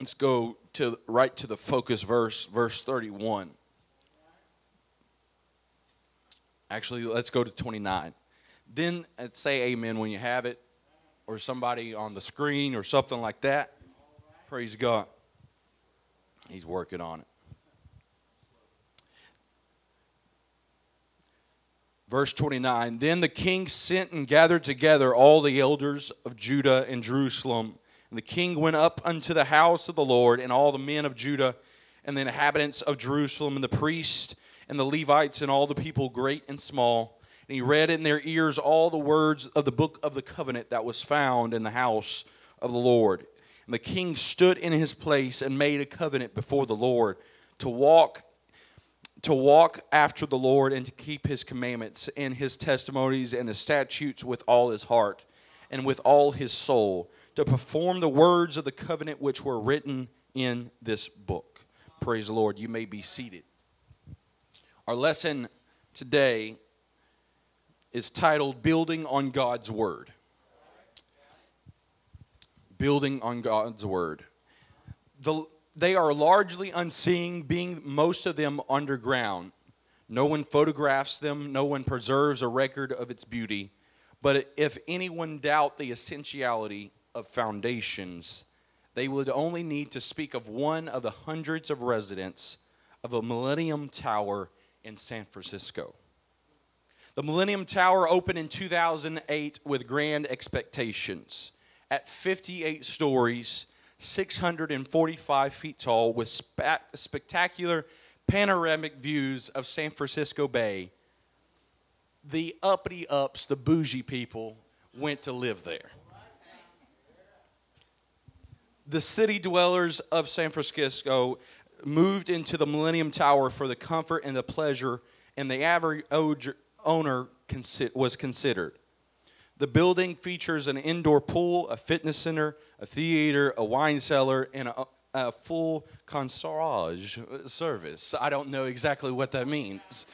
Let's go to right to the focus verse, verse 31. Actually, let's go to 29. Then uh, say amen when you have it, or somebody on the screen or something like that. Praise God. He's working on it. Verse 29 Then the king sent and gathered together all the elders of Judah and Jerusalem. And the king went up unto the house of the Lord, and all the men of Judah and the inhabitants of Jerusalem, and the priests and the Levites, and all the people, great and small. And he read in their ears all the words of the book of the covenant that was found in the house of the Lord. And the king stood in his place and made a covenant before the Lord to walk to walk after the Lord and to keep his commandments and his testimonies and his statutes with all his heart and with all his soul, to perform the words of the covenant which were written in this book. Praise the Lord. You may be seated. Our lesson today is titled Building on God's Word. Building on God's Word. The they are largely unseen, being most of them underground. No one photographs them, no one preserves a record of its beauty. But if anyone doubt the essentiality of foundations, they would only need to speak of one of the hundreds of residents of a Millennium Tower in San Francisco. The Millennium Tower opened in 2008 with grand expectations. At 58 stories, 645 feet tall, with spectacular panoramic views of San Francisco Bay. The uppity ups, the bougie people, went to live there. The city dwellers of San Francisco moved into the Millennium Tower for the comfort and the pleasure, and the average owner was considered. The building features an indoor pool, a fitness center, a theater, a wine cellar, and a, a full concierge service. I don't know exactly what that means.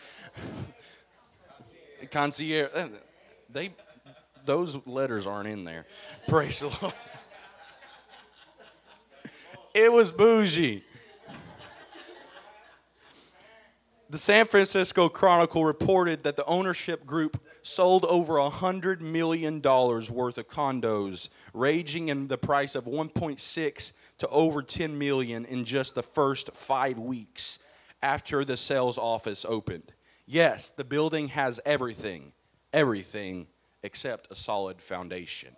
concierge. They, those letters aren't in there. Praise the Lord. It was bougie. The San Francisco Chronicle reported that the ownership group sold over $100 million worth of condos, ranging in the price of 1.6 to over 10 million in just the first five weeks after the sales office opened. Yes, the building has everything, everything except a solid foundation.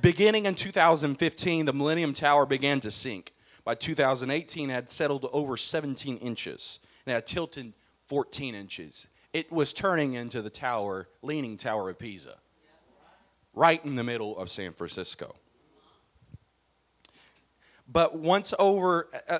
Beginning in 2015, the Millennium Tower began to sink. By 2018, it had settled over 17 inches and had tilted 14 inches. It was turning into the tower, leaning Tower of Pisa, right in the middle of San Francisco. But once over, uh,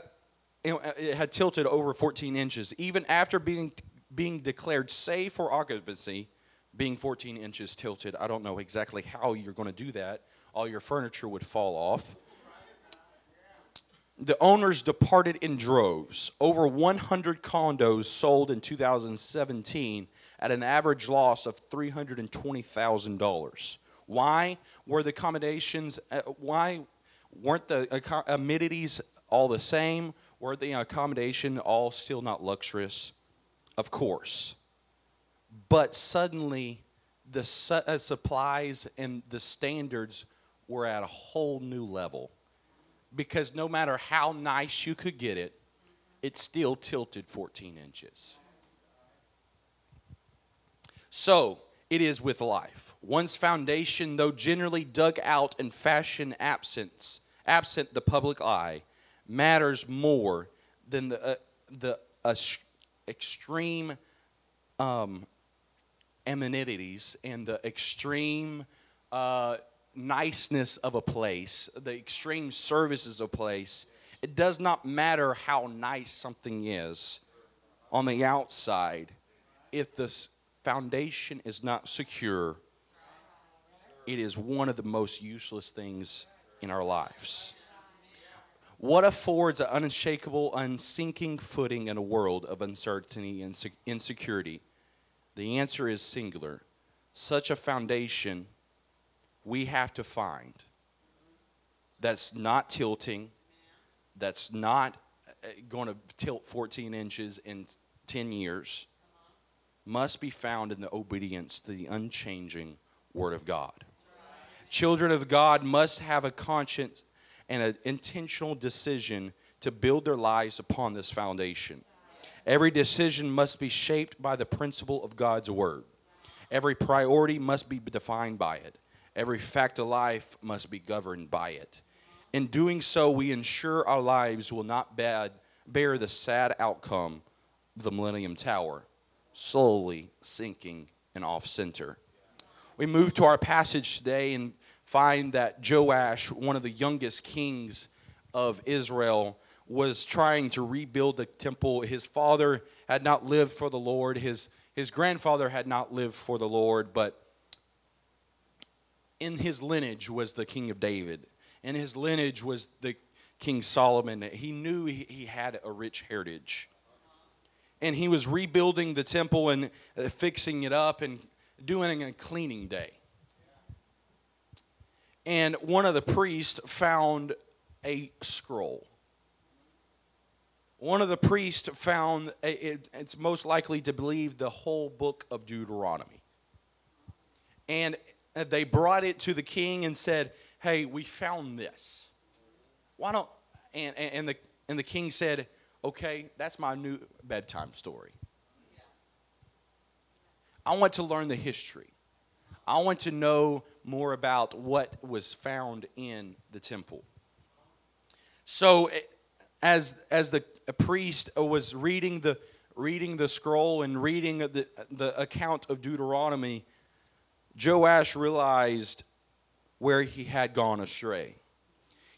uh, it had tilted over 14 inches. Even after being, being declared safe for occupancy, being 14 inches tilted, I don't know exactly how you're going to do that. All your furniture would fall off the owners departed in droves. Over 100 condos sold in 2017 at an average loss of $320,000. Why were the accommodations, uh, why weren't the amenities all the same? Were the accommodation all still not luxurious? Of course. But suddenly, the su- uh, supplies and the standards were at a whole new level because no matter how nice you could get it, it still tilted 14 inches. So it is with life. One's foundation, though generally dug out and fashioned absence, absent the public eye, matters more than the, uh, the uh, extreme um, amenities and the extreme uh, niceness of a place, the extreme services of a place, it does not matter how nice something is on the outside. If the foundation is not secure, it is one of the most useless things in our lives. What affords an unshakable, unsinking footing in a world of uncertainty and insecurity? The answer is singular. Such a foundation we have to find that's not tilting, that's not uh, going to tilt 14 inches in 10 years must be found in the obedience to the unchanging Word of God. Children of God must have a conscience and an intentional decision to build their lives upon this foundation. Every decision must be shaped by the principle of God's Word. Every priority must be defined by it. Every fact of life must be governed by it. In doing so, we ensure our lives will not bad, bear the sad outcome of the Millennium Tower, slowly sinking and off center. We move to our passage today and find that Joash, one of the youngest kings of Israel, was trying to rebuild the temple. His father had not lived for the Lord, his, his grandfather had not lived for the Lord, but in his lineage was the king of David. In his lineage was the King Solomon. He knew he, he had a rich heritage. And he was rebuilding the temple and uh, fixing it up and doing a cleaning day. And one of the priests found a scroll. One of the priests found, it, it's most likely to believe, the whole book of Deuteronomy. And they brought it to the king and said, Hey, we found this. Why don't, and, and, the, and the king said, Okay, that's my new bedtime story. I want to learn the history. I want to know more about what was found in the temple. So, eh, as, as the priest was reading the, reading the scroll and reading the, the account of Deuteronomy, Joash realized where he had gone astray.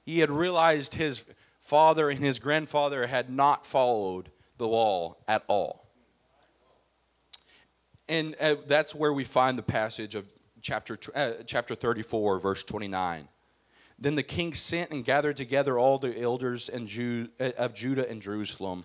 He had realized his father and his grandfather had not followed the law at all. And uh, that's where we find the passage of chapter, uh, chapter 34, verse 29. Then the king sent and gathered together all the elders and Jew, uh, of Judah and Jerusalem.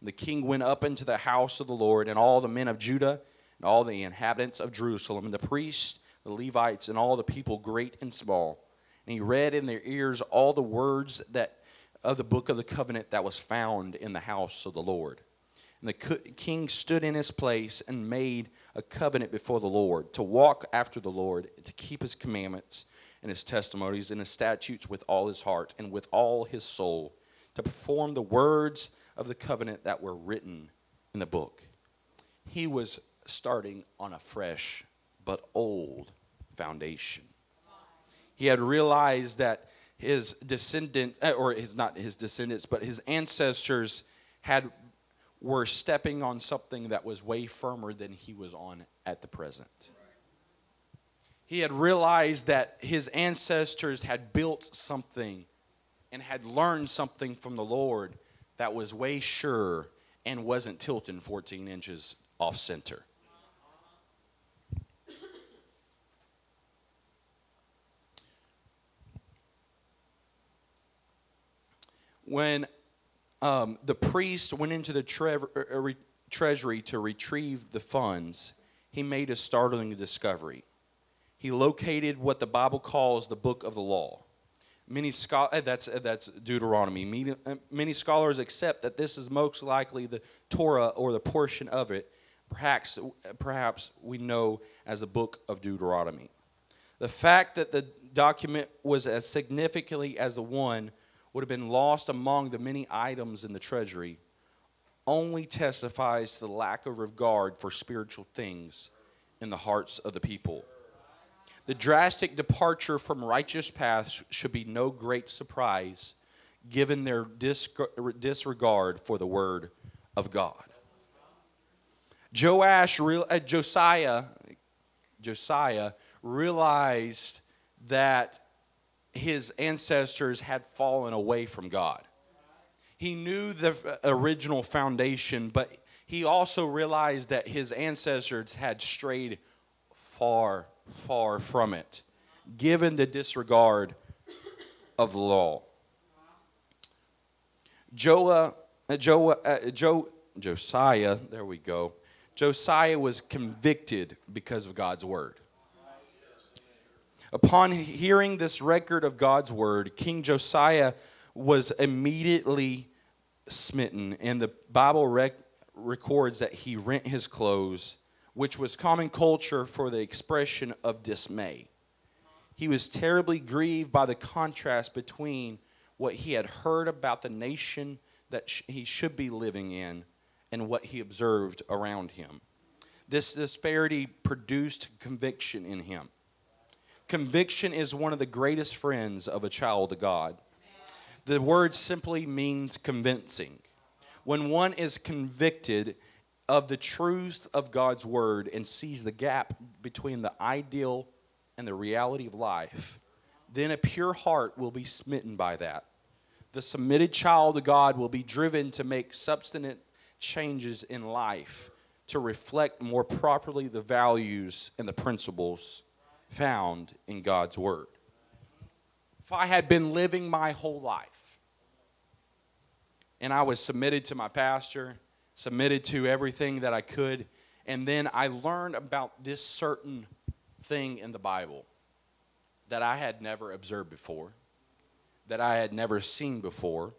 And the king went up into the house of the Lord, and all the men of Judah and all the inhabitants of Jerusalem, and the priests, the Levites, and all the people, great and small. And he read in their ears all the words that of the book of the covenant that was found in the house of the Lord. And the king stood in his place and made a covenant before the Lord to walk after the Lord, to keep his commandments and his testimonies and his statutes with all his heart and with all his soul, to perform the words of the covenant that were written in the book. He was starting on a fresh but old foundation. He had realized that his descendant uh, or his not his descendants but his ancestors had were stepping on something that was way firmer than he was on at the present he had realized that his ancestors had built something and had learned something from the lord that was way sure and wasn't tilting 14 inches off center when um, the priest went into the tre- uh, uh, treasury to retrieve the funds, he made a startling discovery. He located what the Bible calls the book of the law. Many scholars, uh, that's, that's Deuteronomy. Many, many scholars accept that this is most likely the Torah or the portion of it, perhaps, perhaps we know as the book of Deuteronomy. The fact that the document was as significantly as the one would have been lost among the many items in the treasury only testifies to the lack of regard for spiritual things in the hearts of the people. The drastic departure from righteous paths should be no great surprise given their disregard for the word of God. Joash, uh, Josiah, Josiah realized that his ancestors had fallen away from God. He knew the original foundation, but he also realized that his ancestors had strayed far, far from it, given the disregard of the law. Joah, uh, Joah, uh, jo, Josiah, there we go. Josiah was convicted because of God's word. Upon hearing this record of God's word, King Josiah was immediately smitten, and the Bible rec- records that he rent his clothes, which was common culture for the expression of dismay. He was terribly grieved by the contrast between what he had heard about the nation that sh- he should be living in and what he observed around him. This disparity produced conviction in him. Conviction is one of the greatest friends of a child of God. The word simply means convincing. When one is convicted of the truth of God's word and sees the gap between the ideal and the reality of life, then a pure heart will be smitten by that. The submitted child of God will be driven to make substantive changes in life to reflect more properly the values and the principles found in God's Word. If I had been living my whole life and I was submitted to my pastor, submitted to everything that I could, and then I learned about this certain thing in the Bible that I had never observed before, that I had never seen before.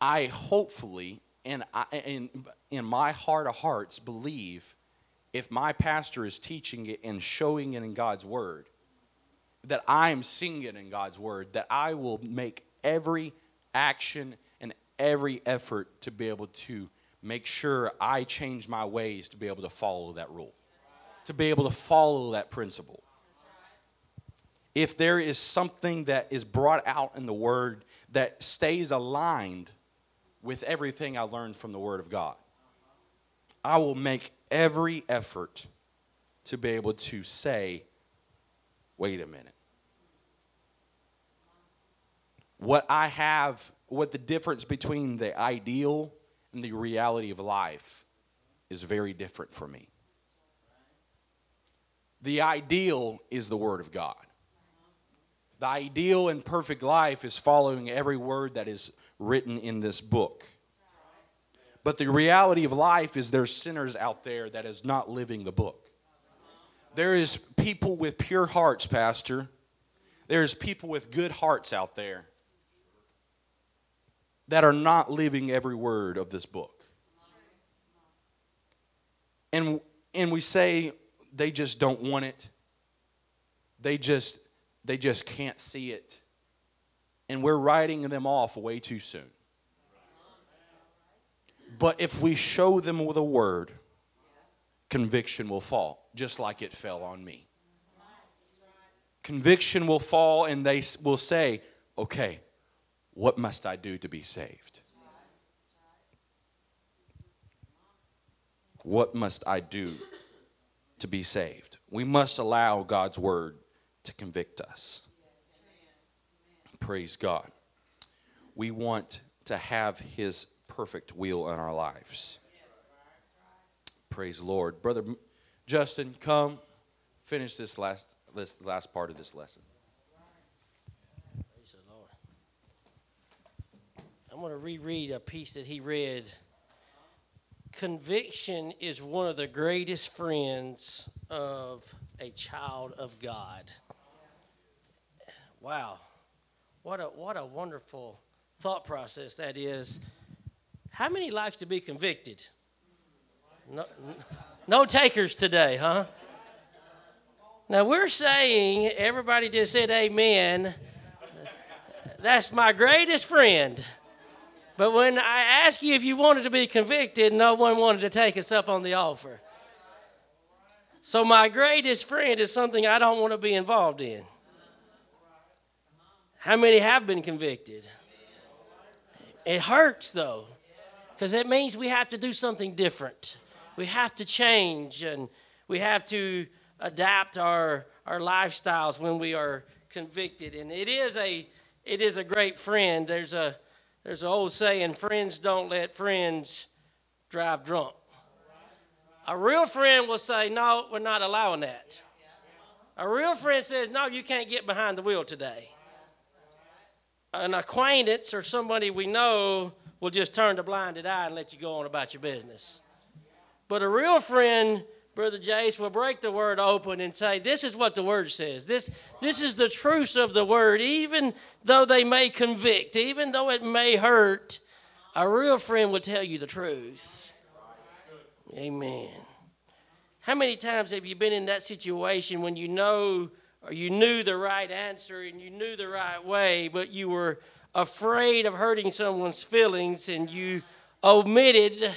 I hopefully and in, in my heart of hearts believe if my pastor is teaching it and showing it in God's word, that I am seeing it in God's word, that I will make every action and every effort to be able to make sure I change my ways to be able to follow that rule, to be able to follow that principle. If there is something that is brought out in the word that stays aligned with everything I learned from the Word of God. I will make every effort to be able to say, wait a minute. What I have, what the difference between the ideal and the reality of life is very different for me. The ideal is the Word of God. The ideal and perfect life is following every word that is written in this book. But the reality of life is there's sinners out there that is not living the book. There is people with pure hearts, Pastor. There's people with good hearts out there that are not living every word of this book. And, and we say they just don't want it. They just they just can't see it and we're writing them off way too soon. But if we show them with a word, conviction will fall, just like it fell on me. Conviction will fall, and they will say, Okay, what must I do to be saved? What must I do to be saved? We must allow God's word to convict us. Praise God. We want to have His perfect will in our lives. Praise the Lord. Brother Justin, come finish this last, this last part of this lesson. Praise the Lord. I'm going to reread a piece that he read. Conviction is one of the greatest friends of a child of God. Wow. What a what a wonderful thought process that is. How many likes to be convicted? No, no takers today, huh? Now we're saying everybody just said amen. That's my greatest friend. But when I asked you if you wanted to be convicted, no one wanted to take us up on the offer. So my greatest friend is something I don't want to be involved in. How many have been convicted? It hurts though, because it means we have to do something different. We have to change and we have to adapt our, our lifestyles when we are convicted. And it is a it is a great friend. There's a there's an old saying, friends don't let friends drive drunk. A real friend will say, No, we're not allowing that. A real friend says, No, you can't get behind the wheel today an acquaintance or somebody we know will just turn the blinded eye and let you go on about your business. But a real friend Brother Jace will break the word open and say, This is what the word says. This, this is the truth of the word, even though they may convict, even though it may hurt. A real friend will tell you the truth. Amen. How many times have you been in that situation when you know or you knew the right answer and you knew the right way, but you were afraid of hurting someone's feelings and you omitted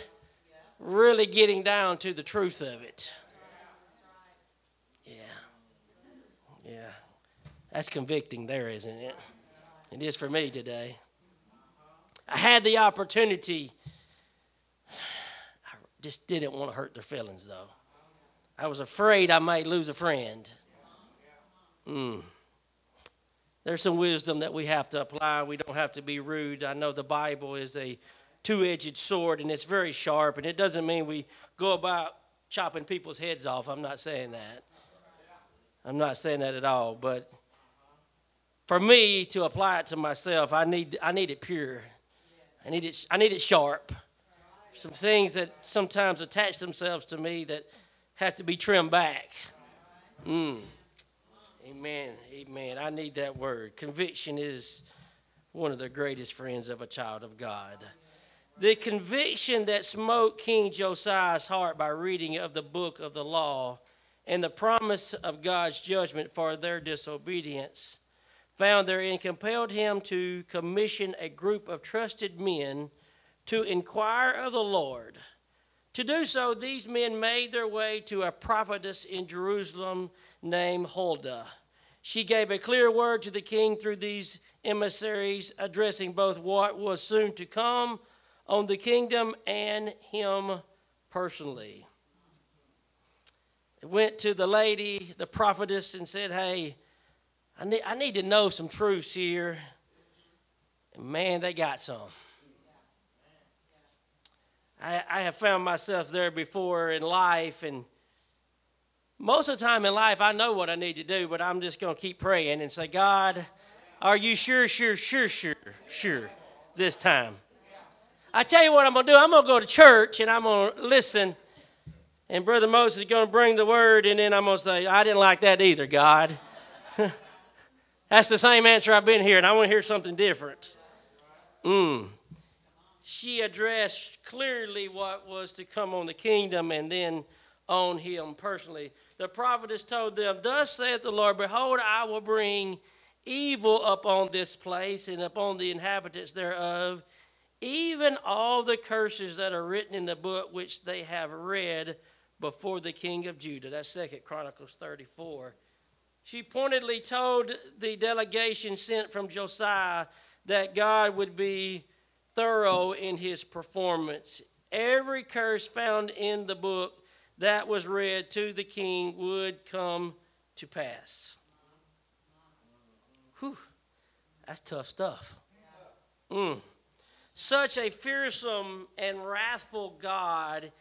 really getting down to the truth of it. Yeah. Yeah. That's convicting there, isn't it? It is for me today. I had the opportunity. I just didn't want to hurt their feelings, though. I was afraid I might lose a friend. Mm. There's some wisdom that we have to apply. We don't have to be rude. I know the Bible is a two edged sword and it's very sharp, and it doesn't mean we go about chopping people's heads off. I'm not saying that. I'm not saying that at all. But for me to apply it to myself, I need, I need it pure. I need it, I need it sharp. Some things that sometimes attach themselves to me that have to be trimmed back. Mm. Amen. Amen. I need that word. Conviction is one of the greatest friends of a child of God. The conviction that smote King Josiah's heart by reading of the book of the law and the promise of God's judgment for their disobedience found therein compelled him to commission a group of trusted men to inquire of the Lord. To do so, these men made their way to a prophetess in Jerusalem named Huldah. She gave a clear word to the king through these emissaries, addressing both what was soon to come on the kingdom and him personally. Went to the lady, the prophetess, and said, Hey, I need, I need to know some truths here. And man, they got some. I, I have found myself there before in life, and most of the time in life, I know what I need to do, but I'm just going to keep praying and say, God, are you sure, sure, sure, sure, sure this time? I tell you what I'm going to do. I'm going to go to church and I'm going to listen. And Brother Moses is going to bring the word, and then I'm going to say, I didn't like that either, God. That's the same answer I've been hearing. I want to hear something different. Mm. She addressed clearly what was to come on the kingdom and then on him personally. The prophetess told them, Thus saith the Lord, Behold, I will bring evil upon this place and upon the inhabitants thereof, even all the curses that are written in the book which they have read before the king of Judah. That's Second Chronicles 34. She pointedly told the delegation sent from Josiah that God would be thorough in his performance. Every curse found in the book that was read to the king would come to pass. Whew, that's tough stuff. Mm such a fearsome and wrathful God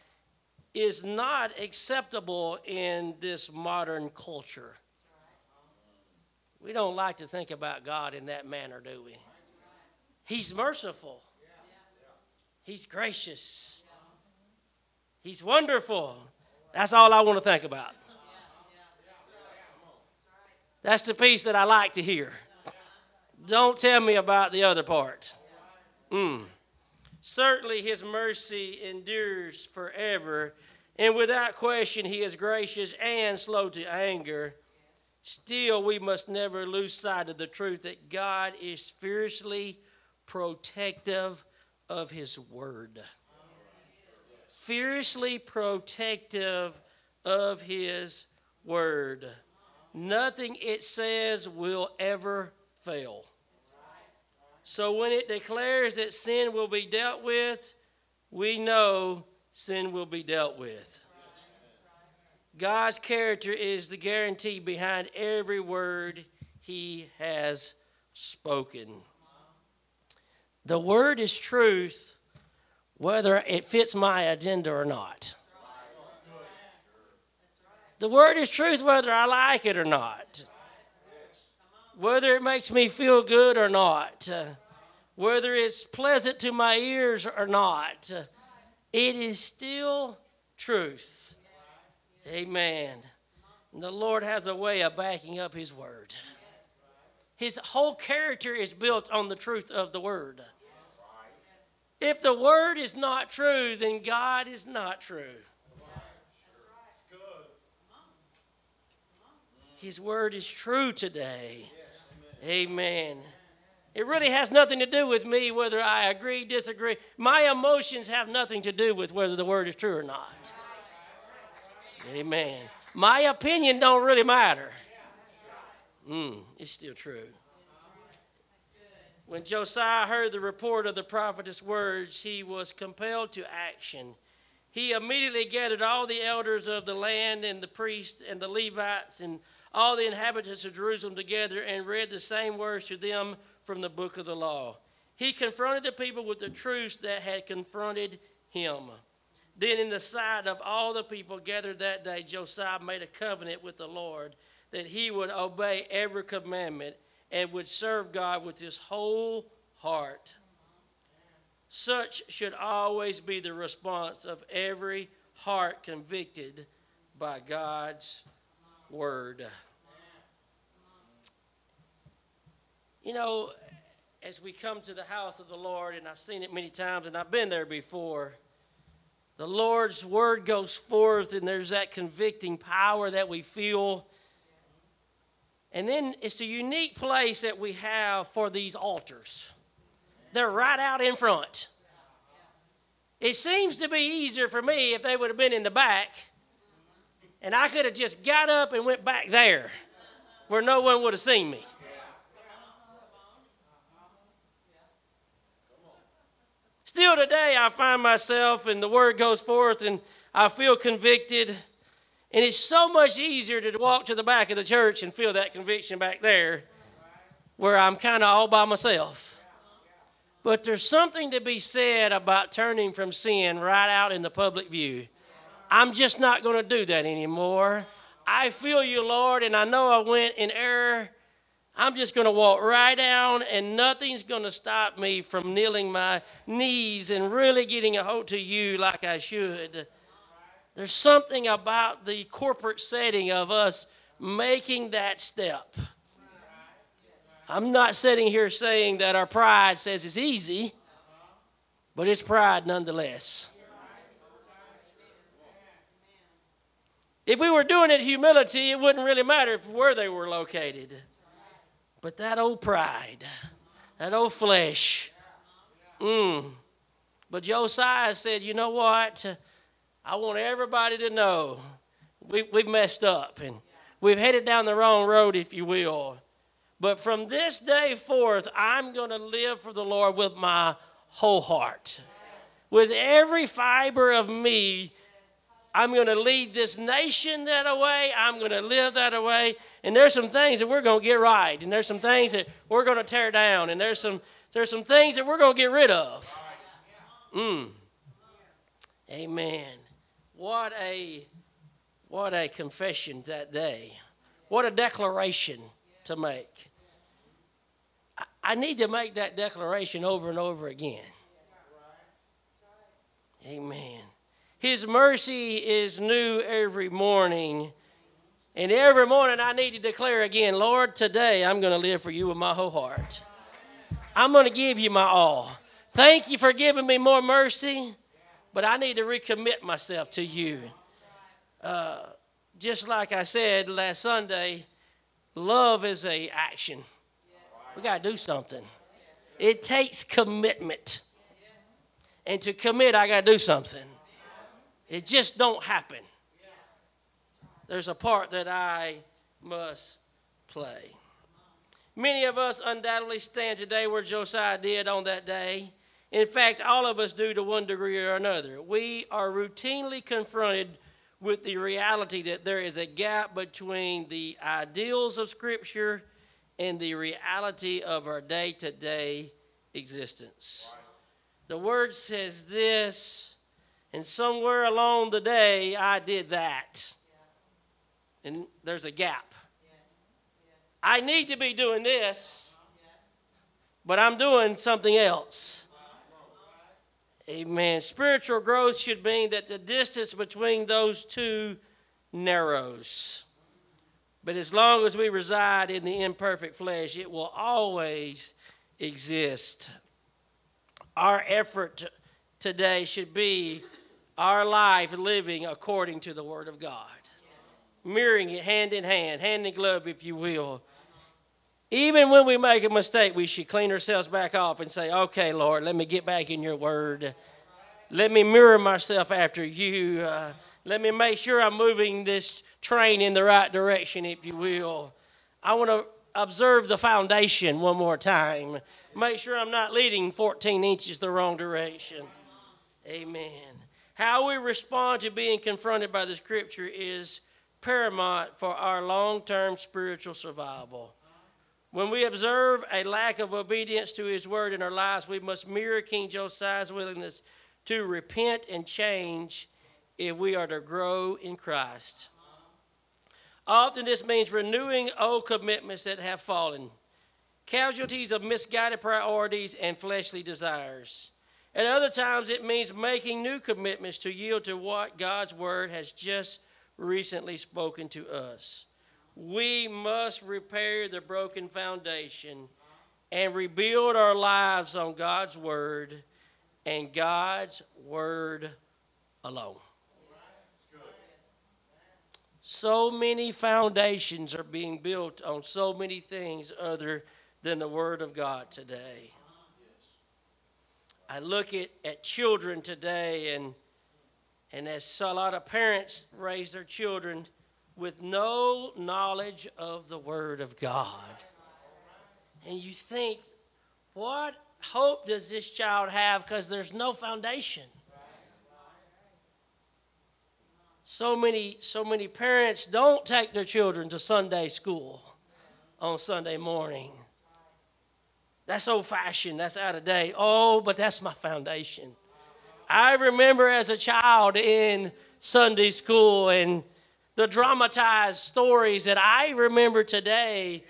is not acceptable in this modern culture. We don't like to think about God in that manner, do we? He's merciful, He's gracious, He's wonderful. That's all I want to think about. That's the piece that I like to hear. Don't tell me about the other part. Mm. Certainly, his mercy endures forever, and without question, he is gracious and slow to anger. Still, we must never lose sight of the truth that God is fiercely protective of his word. Fiercely protective of his word. Nothing it says will ever fail. So when it declares that sin will be dealt with, we know sin will be dealt with. God's character is the guarantee behind every word he has spoken. The word is truth, whether it fits my agenda or not. The word is truth, whether I like it or not whether it makes me feel good or not, whether it's pleasant to my ears or not, it is still truth. Amen. And the Lord has a way of backing up His word. His whole character is built on the truth of the word. If the word is not true, then God is not true. His word is true today. Amen. It really has nothing to do with me whether I agree, disagree. My emotions have nothing to do with whether the word is true or not. Amen. My opinion don't really matter. Mm, it's still true. When Josiah heard the report of the prophetess' words, he was compelled to action. He immediately gathered all the elders of the land and the priests and the Levites and all the inhabitants of Jerusalem together and read the same words to them from the book of the law. He confronted the people with the truths that had confronted him. Then, in the sight of all the people gathered that day, Josiah made a covenant with the Lord that he would obey every commandment and would serve God with his whole heart. Such should always be the response of every heart convicted by God's word. You know, as we come to the house of the Lord, and I've seen it many times and I've been there before, the Lord's word goes forth, and there's that convicting power that we feel. And then it's a unique place that we have for these altars. They're right out in front. It seems to be easier for me if they would have been in the back, and I could have just got up and went back there where no one would have seen me. Still today, I find myself, and the word goes forth, and I feel convicted. And it's so much easier to walk to the back of the church and feel that conviction back there where I'm kind of all by myself. But there's something to be said about turning from sin right out in the public view. I'm just not going to do that anymore. I feel you, Lord, and I know I went in error, I'm just going to walk right down, and nothing's going to stop me from kneeling my knees and really getting a hold to you like I should. There's something about the corporate setting of us making that step. I'm not sitting here saying that our pride says it's easy, but it's pride nonetheless. If we were doing it humility, it wouldn't really matter where they were located. But that old pride, that old flesh, mm. But Josiah said, you know what? I want everybody to know we, we've messed up and we've headed down the wrong road, if you will. But from this day forth, I'm going to live for the Lord with my whole heart. With every fiber of me, I'm going to lead this nation that way. I'm going to live that way. And there's some things that we're going to get right, and there's some things that we're going to tear down, and there's some there's some things that we're going to get rid of. Mm. Amen. What a what a confession that day. What a declaration to make. I, need to make that declaration over and over again. Amen. His mercy is new every morning. And every morning I need to declare again, Lord, today I'm going to live for you with my whole heart. I'm going to give you my all. Thank you for giving me more mercy, but I need to recommit myself to you. Uh, just like I said last Sunday, love is a action. We got to do something. It takes commitment. And to commit, I got to do something. It just don't happen. There's a part that I must play. Many of us undoubtedly stand today where Josiah did on that day. In fact, all of us do to one degree or another. We are routinely confronted with the reality that there is a gap between the ideals of Scripture and the reality of our day to day existence. The Word says this and somewhere along the day, I did that. And there's a gap. I need to be doing this, but I'm doing something else. Amen. Spiritual growth should mean that the distance between those two narrows. But as long as we reside in the imperfect flesh, it will always exist. Our effort today should be our life living according to the Word of God, mirroring it hand in hand, hand in glove, if you will. Even when we make a mistake, we should clean ourselves back off and say, Okay, Lord, let me get back in your Word. Let me mirror myself after you. Uh, let me make sure I'm moving this train in the right direction, if you will. I want to observe the foundation one more time. Make sure I'm not leading 14 inches the wrong direction. Amen. How we respond to being confronted by the scripture is paramount for our long term spiritual survival. When we observe a lack of obedience to his word in our lives, we must mirror King Josiah's willingness to repent and change if we are to grow in Christ. Often this means renewing old commitments that have fallen, casualties of misguided priorities and fleshly desires. At other times, it means making new commitments to yield to what God's Word has just recently spoken to us. We must repair the broken foundation and rebuild our lives on God's Word and God's Word alone. So many foundations are being built on so many things other than the Word of God today. I look at, at children today, and, and as a lot of parents raise their children with no knowledge of the Word of God. And you think, what hope does this child have because there's no foundation? so many so many parents don't take their children to Sunday school on Sunday morning. That's old fashioned, that's out of date. Oh, but that's my foundation. I remember as a child in Sunday school and the dramatized stories that I remember today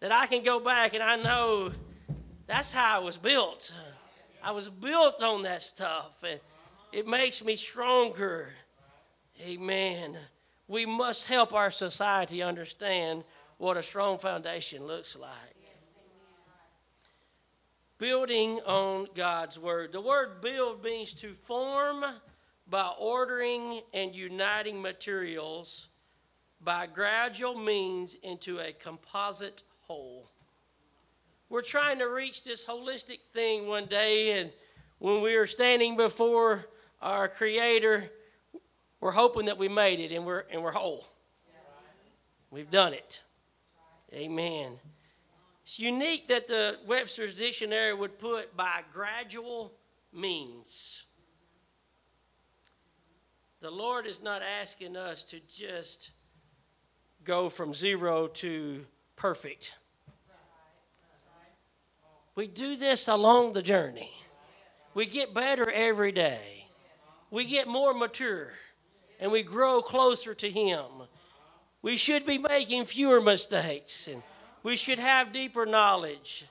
that I can go back and I know that's how I was built. I was built on that stuff and it makes me stronger. Amen. We must help our society understand what a strong foundation looks like. Building on God's Word. The word build means to form by ordering and uniting materials by gradual means into a composite whole. We're trying to reach this holistic thing one day, and when we are standing before our Creator, we're hoping that we made it and we're, and we're whole. We've done it. Amen. It's unique that the Webster's Dictionary would put by gradual means. The Lord is not asking us to just go from zero to perfect. We do this along the journey. We get better every day. We get more mature and we grow closer to Him. We should be making fewer mistakes and we should have deeper knowledge.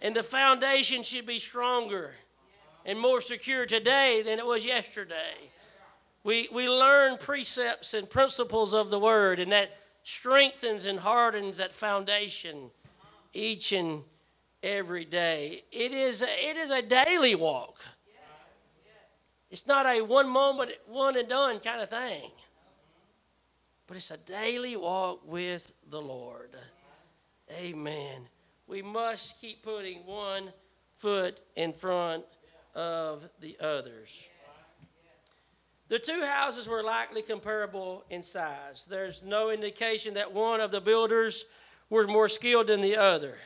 And the foundation should be stronger and more secure today than it was yesterday. We, we learn precepts and principles of the Word, and that strengthens and hardens that foundation each and every day. It is a, it is a daily walk. It's not a one moment, one and done kind of thing, but it's a daily walk with the Lord. Amen. We must keep putting one foot in front of the others. The two houses were likely comparable in size. There's no indication that one of the builders were more skilled than the other.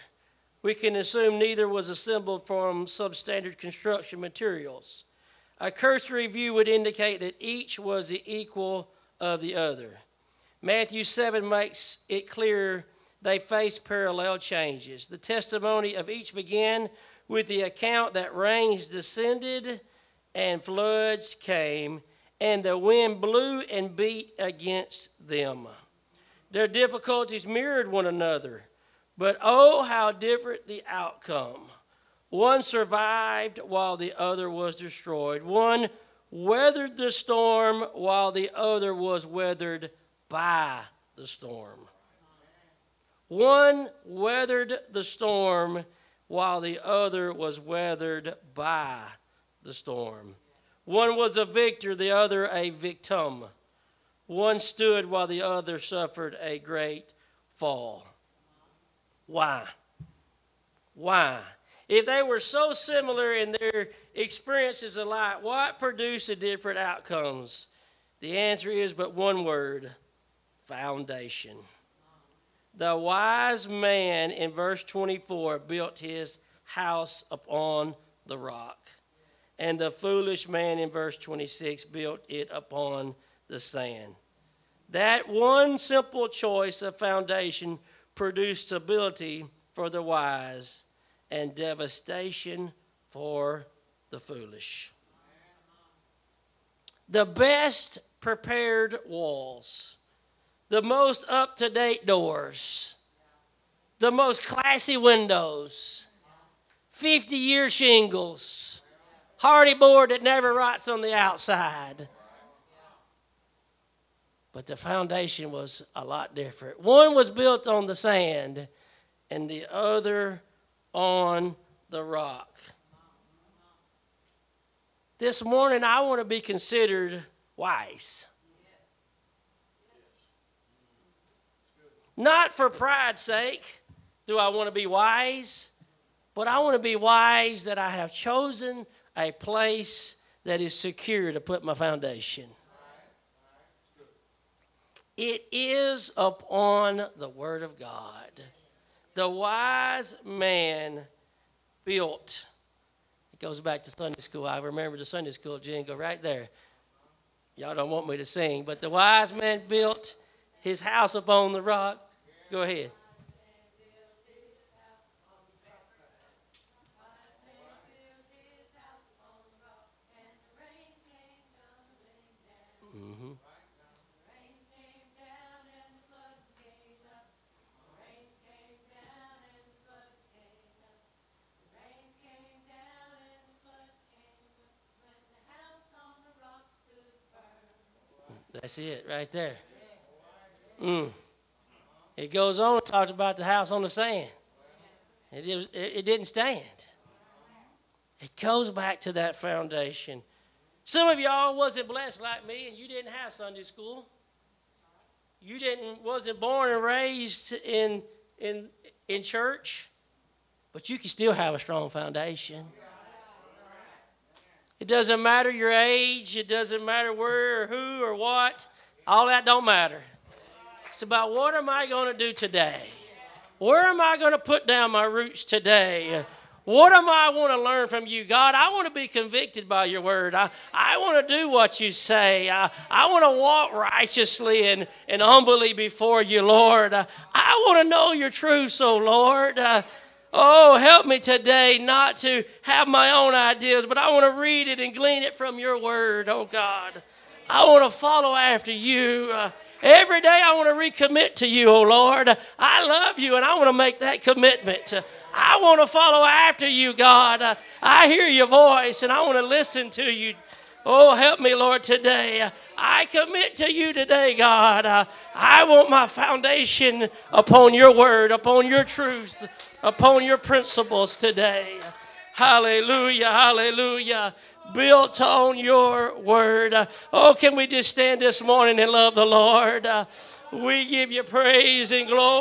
We can assume neither was assembled from substandard construction materials. A cursory view would indicate that each was the equal of the other. Matthew 7 makes it clear they faced parallel changes. The testimony of each began with the account that rains descended and floods came, and the wind blew and beat against them. Their difficulties mirrored one another, but oh, how different the outcome. One survived while the other was destroyed. One weathered the storm while the other was weathered by the storm. One weathered the storm while the other was weathered by the storm. One was a victor, the other a victim. One stood while the other suffered a great fall. Why? Why? If they were so similar in their experiences alike, what produced the different outcomes? The answer is but one word foundation. The wise man in verse 24 built his house upon the rock, and the foolish man in verse 26 built it upon the sand. That one simple choice of foundation produced stability for the wise and devastation for the foolish. The best prepared walls the most up to date doors, the most classy windows, 50 year shingles, Hardie board that never rots on the outside. But the foundation was a lot different. One was built on the sand, and the other on the rock. This morning, I want to be considered wise. Not for pride's sake do I want to be wise, but I want to be wise that I have chosen a place that is secure to put my foundation. It is upon the Word of God. The wise man built. It goes back to Sunday school. I remember the Sunday school jingle right there. Y'all don't want me to sing, but the wise man built his house upon the rock. Go ahead. That's it right there. Mm. It goes on and talks about the house on the sand. It, it, it didn't stand. It goes back to that foundation. Some of y'all wasn't blessed like me, and you didn't have Sunday school. You didn't wasn't born and raised in in in church, but you can still have a strong foundation. It doesn't matter your age. It doesn't matter where or who or what. All that don't matter. It's about what am I going to do today? Where am I going to put down my roots today? What am I want to learn from you, God? I want to be convicted by your word. I, I want to do what you say. I, I want to walk righteously and, and humbly before you, Lord. I, I want to know your truth, so Lord. Uh, oh, help me today not to have my own ideas, but I want to read it and glean it from your word, oh God. I want to follow after you. Uh, Every day I want to recommit to you, oh Lord. I love you and I want to make that commitment. I want to follow after you, God. I hear your voice and I want to listen to you. Oh, help me, Lord, today. I commit to you today, God. I want my foundation upon your word, upon your truth, upon your principles today. Hallelujah, hallelujah built on your word. Oh, can we just stand this morning and love the Lord? We give you praise and glory.